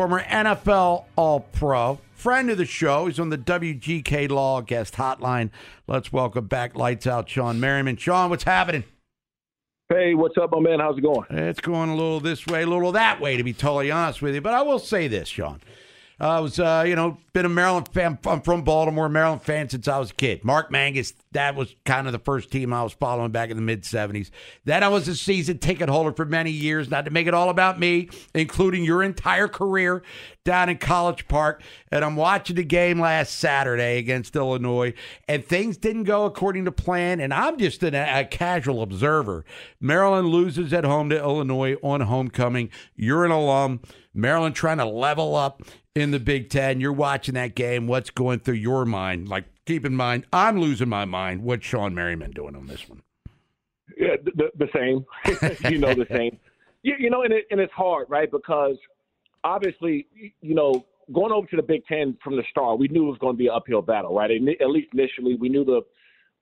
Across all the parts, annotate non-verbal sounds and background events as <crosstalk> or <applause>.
former NFL All Pro, friend of the show. He's on the WGK Law Guest Hotline. Let's welcome back Lights Out Shawne Merriman. Shawne, what's happening? Hey, what's up, my man? How's it going? It's going a little this way, a little that way, to be totally honest with you. But I will say this, Shawne. I was, uh, you know, been a Maryland fan. I'm from Baltimore, Maryland fan since I was a kid. Mark Manges, that was kind of the first team I was following back in the mid 70s. Then I was a season ticket holder for many years, not to make it all about me, including your entire career down in College Park. And I'm watching the game last Saturday against Illinois, and things didn't go according to plan. And I'm just an, a casual observer. Maryland loses at home to Illinois on homecoming. You're an alum. Maryland trying to level up in the Big Ten. You're watching that game. What's going through your mind? Like, keep in mind, I'm losing my mind. What's Shawne Merriman doing on this one? Yeah, the, the same. <laughs> you know, the same. You, you know, and, it, and it's hard, right? Because obviously, you know, going over to the Big Ten from the start, we knew it was going to be an uphill battle, right? At least initially, we knew the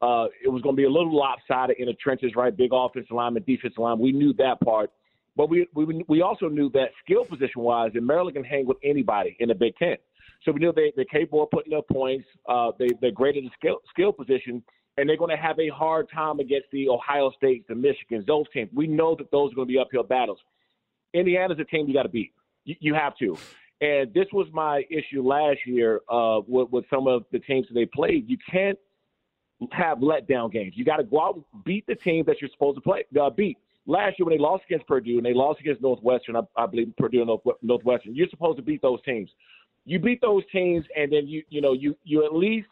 uh, it was going to be a little lopsided in the trenches, right? Big offensive line and defensive line. We knew that part. But we we we also knew that skill position wise, that Maryland can hang with anybody in the Big Ten. So we know they they're capable of putting up points. Uh, they they're great at the skill skill position, and they're going to have a hard time against the Ohio States, the Michigans, those teams. We know that those are going to be uphill battles. Indiana's a team you got to beat. You, you, have to. And this was my issue last year uh, with, with some of the teams that they played. You can't have letdown games. You got to go out and beat the team that you're supposed to play uh, beat last year when they lost against Purdue and they lost against Northwestern, I, I believe Purdue and Northwestern, you're supposed to beat those teams. You beat those teams, and then you you know you you at least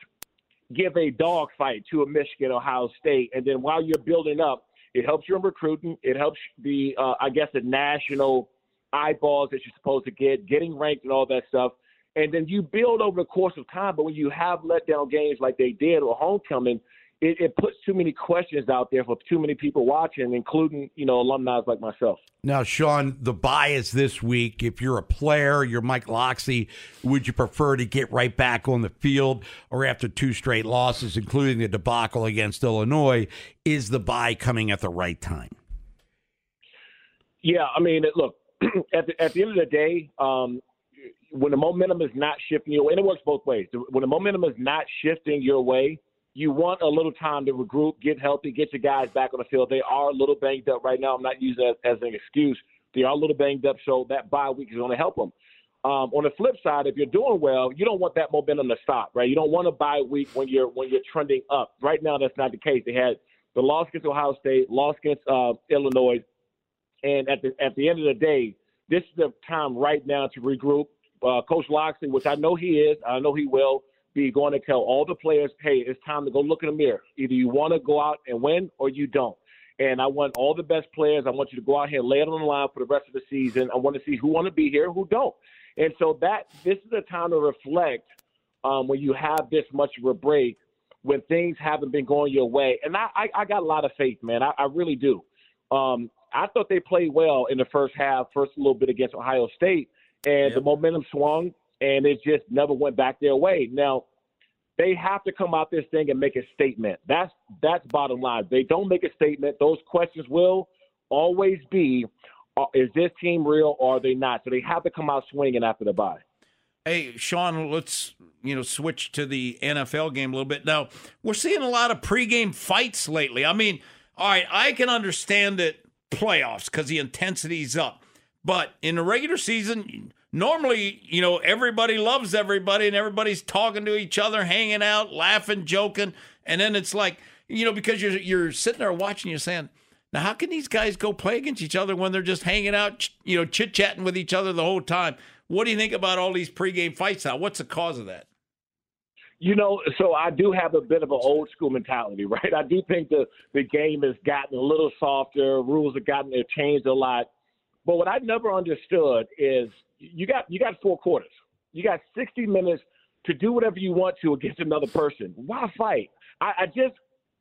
give a dog fight to a Michigan, Ohio State, and then while you're building up, it helps you in recruiting. It helps the uh, I guess the national eyeballs that you're supposed to get, getting ranked and all that stuff. And then you build over the course of time. But when you have letdown games like they did or homecoming, it, it, puts too many questions out there for too many people watching, including you know alumni like myself. Now, Shawne, the bias this week. If you're a player, you're Mike Locksley. Would you prefer to get right back on the field, or after two straight losses, including the debacle against Illinois, is the bye coming at the right time? Yeah, I mean, look <clears throat> at the, at the end of the day. Um, when the momentum is not shifting your way, and it works both ways. When the momentum is not shifting your way, you want a little time to regroup, get healthy, get your guys back on the field. They are a little banged up right now. I'm not using that as an excuse. They are a little banged up, so that bye week is going to help them. Um, on the flip side, if you're doing well, you don't want that momentum to stop, right? You don't want a bye week when you're when you're trending up. Right now, that's not the case. They had the loss against Ohio State, loss against uh, Illinois, and at the at the end of the day, this is the time right now to regroup. Uh, Coach Locksley, which I know he is, I know he will be going to tell all the players, hey, it's time to go look in the mirror. Either you want to go out and win or you don't. And I want all the best players. I want you to go out here and lay it on the line for the rest of the season. I want to see who want to be here, who don't. And so that this is a time to reflect um, when you have this much of a break, when things haven't been going your way. And I, I, I got a lot of faith, man. I, I really do. Um, I thought they played well in the first half, first little bit against Ohio State, and yep. the momentum swung and it just never went back their way. Now, they have to come out this thing and make a statement. That's that's bottom line. they don't make a statement, those questions will always be: uh, Is this team real or are they not? So they have to come out swinging after the bye. Hey, Shawne, let's you know switch to the NFL game a little bit. Now we're seeing a lot of pregame fights lately. I mean, all right, I can understand it playoffs because the intensity's up, but in the regular season, normally, you know, everybody loves everybody and everybody's talking to each other, hanging out, laughing, joking, and then it's like, you know, because you're you're sitting there watching, you're saying, now how can these guys go play against each other when they're just hanging out, you know, chit chatting with each other the whole time? What do you think about all these pregame fights now? What's the cause of that? You know, so I do have a bit of an old school mentality, <laughs> right? I do think the the game has gotten a little softer, rules have gotten have changed a lot. But what I never understood is you got you got four quarters. You got 60 minutes to do whatever you want to against another person. Why fight? I, I just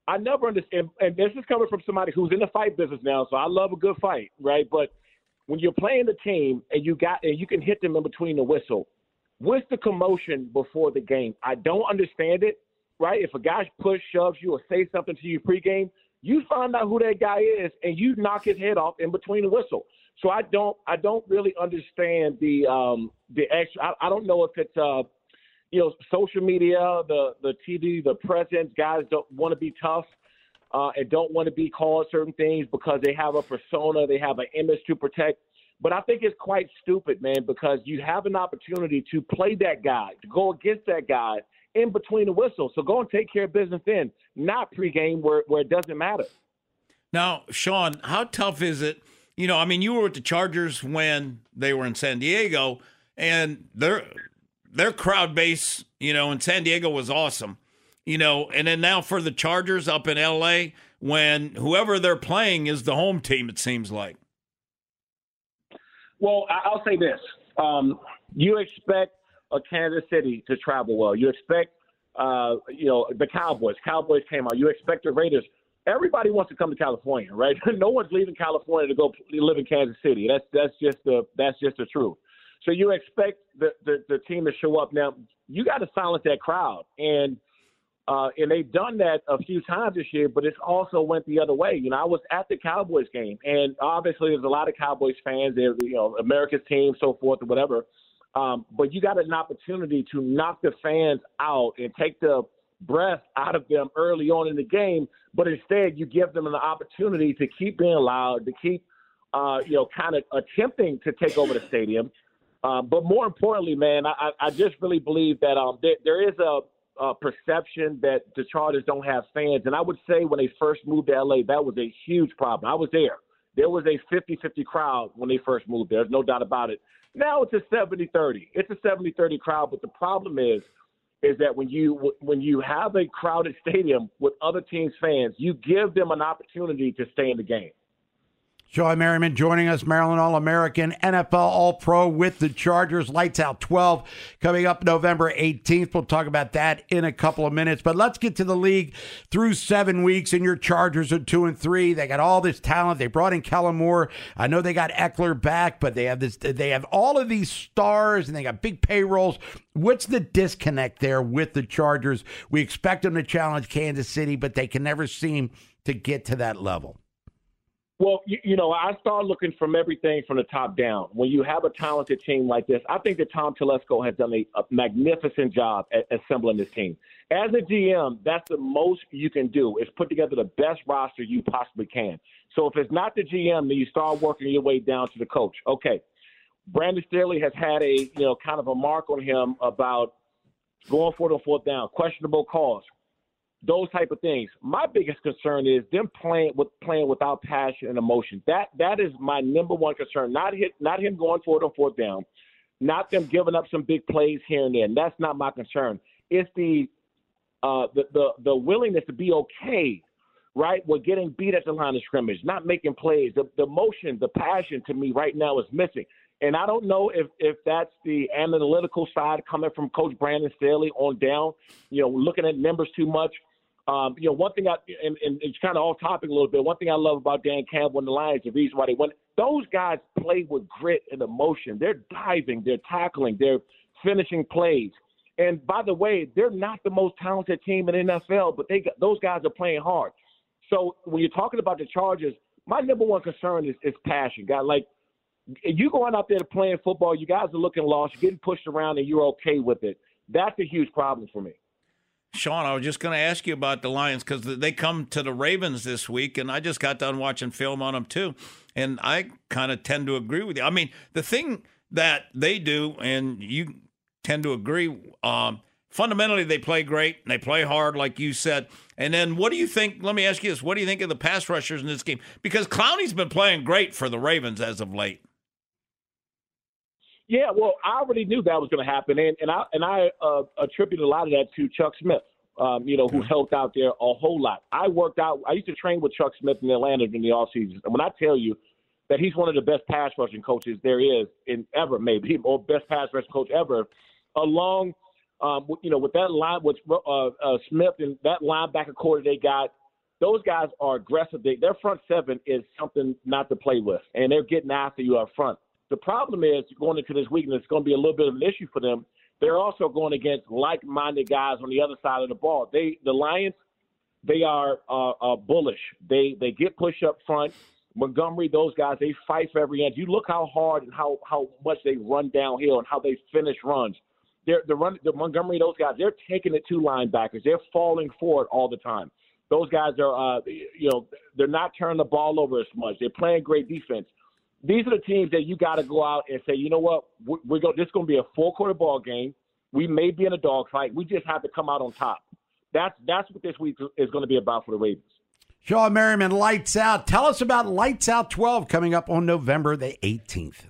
I never understand. And this is coming from somebody who's in the fight business now, so I love a good fight, right? But when you're playing the team and you got and you can hit them in between the whistle, what's the commotion before the game? I don't understand it, right? If a guy push shoves you or say something to you pregame, you find out who that guy is and you knock his head off in between the whistle. So I don't I don't really understand the um, the extra. I, I don't know if it's uh, you know social media, the the TV, the presence. Guys don't want to be tough. Uh, and don't want to be called certain things because they have a persona, they have an image to protect. But I think it's quite stupid, man, because you have an opportunity to play that guy, to go against that guy in between the whistles. So go and take care of business then, not pregame where, where it doesn't matter. Now, Shawne, how tough is it? You know, I mean, you were with the Chargers when they were in San Diego, and their their crowd base, you know, in San Diego was awesome. You know, and then now for the Chargers up in LA, when whoever they're playing is the home team, it seems like. Well, I'll say this: um, you expect a Kansas City to travel well. You expect, uh, you know, the Cowboys. Cowboys came out. You expect the Raiders. Everybody wants to come to California, right? <laughs> no one's leaving California to go live in Kansas City. That's that's just the that's just the truth. So you expect the the, the team to show up. Now you got to silence that crowd, and uh, and they've done that a few times this year. But it's also went the other way. You know, I was at the Cowboys game, and obviously there's a lot of Cowboys fans. They're you know America's team, so forth, or whatever. Um, but you got an opportunity to knock the fans out and take the breath out of them early on in the game, but instead you give them an opportunity to keep being loud, to keep, uh, you know, kind of attempting to take over the stadium. Uh, but more importantly, man, I, I just really believe that um, there, there is a, a perception that the Chargers don't have fans. And I would say when they first moved to LA, that was a huge problem. I was there. There was a 50 50 crowd when they first moved there. There's no doubt about it. Now it's a 70 30. It's a 70 30 crowd, but the problem is is that when you when you have a crowded stadium with other teams' fans, you give them an opportunity to stay in the game. Joy Merriman joining us, Maryland All American, NFL All Pro with the Chargers. Lights Out 12 coming up November 18th. We'll talk about that in a couple of minutes. But let's get to the league through seven weeks, and your Chargers are two and three. They got all this talent. They brought in Kellen Moore. I know they got Ekeler back, but they have this. They have all of these stars, and they got big payrolls. What's the disconnect there with the Chargers? We expect them to challenge Kansas City, but they can never seem to get to that level. Well, you, you, know, I start looking from everything from the top down. When you have a talented team like this, I think that Tom Telesco has done a, a magnificent job at assembling this team. As a GM, that's the most you can do is put together the best roster you possibly can. So if it's not the GM, then you start working your way down to the coach. Okay, Brandon Staley has had a you know kind of a mark on him about going for the fourth down, questionable calls, those type of things. My biggest concern is them playing with playing without passion and emotion. That that is my number one concern. Not hit, not him going for it on fourth down, not them giving up some big plays here and there. And that's not my concern. It's the uh, the, the the willingness to be okay, right? With getting beat at the line of scrimmage, not making plays. The the emotion, the passion to me right now is missing. And I don't know if, if that's the analytical side coming from Coach Brandon Staley on down, you know, looking at numbers too much. Um, you know, one thing I and, and it's kind of off topic a little bit. One thing I love about Dan Campbell and the Lions, the reason why they won, those guys play with grit and emotion. They're diving, they're tackling, they're finishing plays. And by the way, they're not the most talented team in NFL, but they those guys are playing hard. So when you're talking about the Chargers, my number one concern is, is passion. God, like you going out there to playing football, you guys are looking lost, you're getting pushed around, and you're okay with it. That's a huge problem for me. Shawne, I was just going to ask you about the Lions because they come to the Ravens this week, and I just got done watching film on them too. And I kind of tend to agree with you. I mean, the thing that they do, and you tend to agree, um, fundamentally, they play great and they play hard, like you said. And then what do you think? Let me ask you this what do you think of the pass rushers in this game? Because Clowney's been playing great for the Ravens as of late. Yeah, well, I already knew that was going to happen, and and I and I uh, attribute a lot of that to Chuck Smith. Um, you know, who helped out there a whole lot. I worked out. I used to train with Chuck Smith in Atlanta during the off season, and when I tell you that he's one of the best pass rushing coaches there is in ever, maybe <laughs> or best pass rushing coach ever, along, um, you know, with that line with uh, uh, Smith and that linebacker quarter they got. Those guys are aggressive. They, their front seven is something not to play with, and they're getting after you up front. The problem is going into this week, and it's going to be a little bit of an issue for them. They're also going against like-minded guys on the other side of the ball. They, the Lions, they are uh, uh, bullish. They they get push up front. Montgomery, those guys, they fight for every inch. You look how hard and how how much they run downhill and how they finish runs. They're the run the Montgomery, those guys, they're taking it to linebackers. They're falling for it all the time. Those guys are, uh, you know, they're not turning the ball over as much. They're playing great defense. These are the teams that you got to go out and say, you know what, we're, we're going. This is going to be a four quarter ball game. We may be in a dogfight. We just have to come out on top. That's that's what this week is going to be about for the Ravens. Shawne Merriman, Lights Out. Tell us about Lights Out 12 coming up on November the 18th.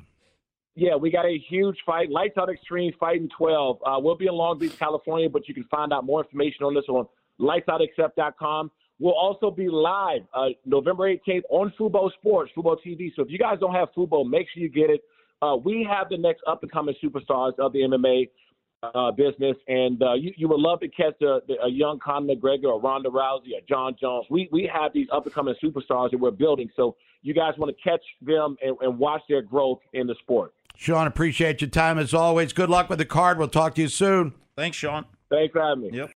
Yeah, we got a huge fight. Lights Out Extreme Fighting 12. Uh, we'll be in Long Beach, California, but you can find out more information on this on lightsoutaccept.com. We'll also be live uh, November 18th on Fubo Sports, Fubo TV. So if you guys don't have Fubo, make sure you get it. Uh, we have the next up and coming superstars of the MMA uh, business, and uh, you, you would love to catch a, a young Conor McGregor, or Ronda Rousey, or Jon Jones. We we have these up and coming superstars that we're building. So you guys want to catch them and, and watch their growth in the sport. Shawne, appreciate your time as always. Good luck with the card. We'll talk to you soon. Thanks, Sean. Thanks for having me. Yep.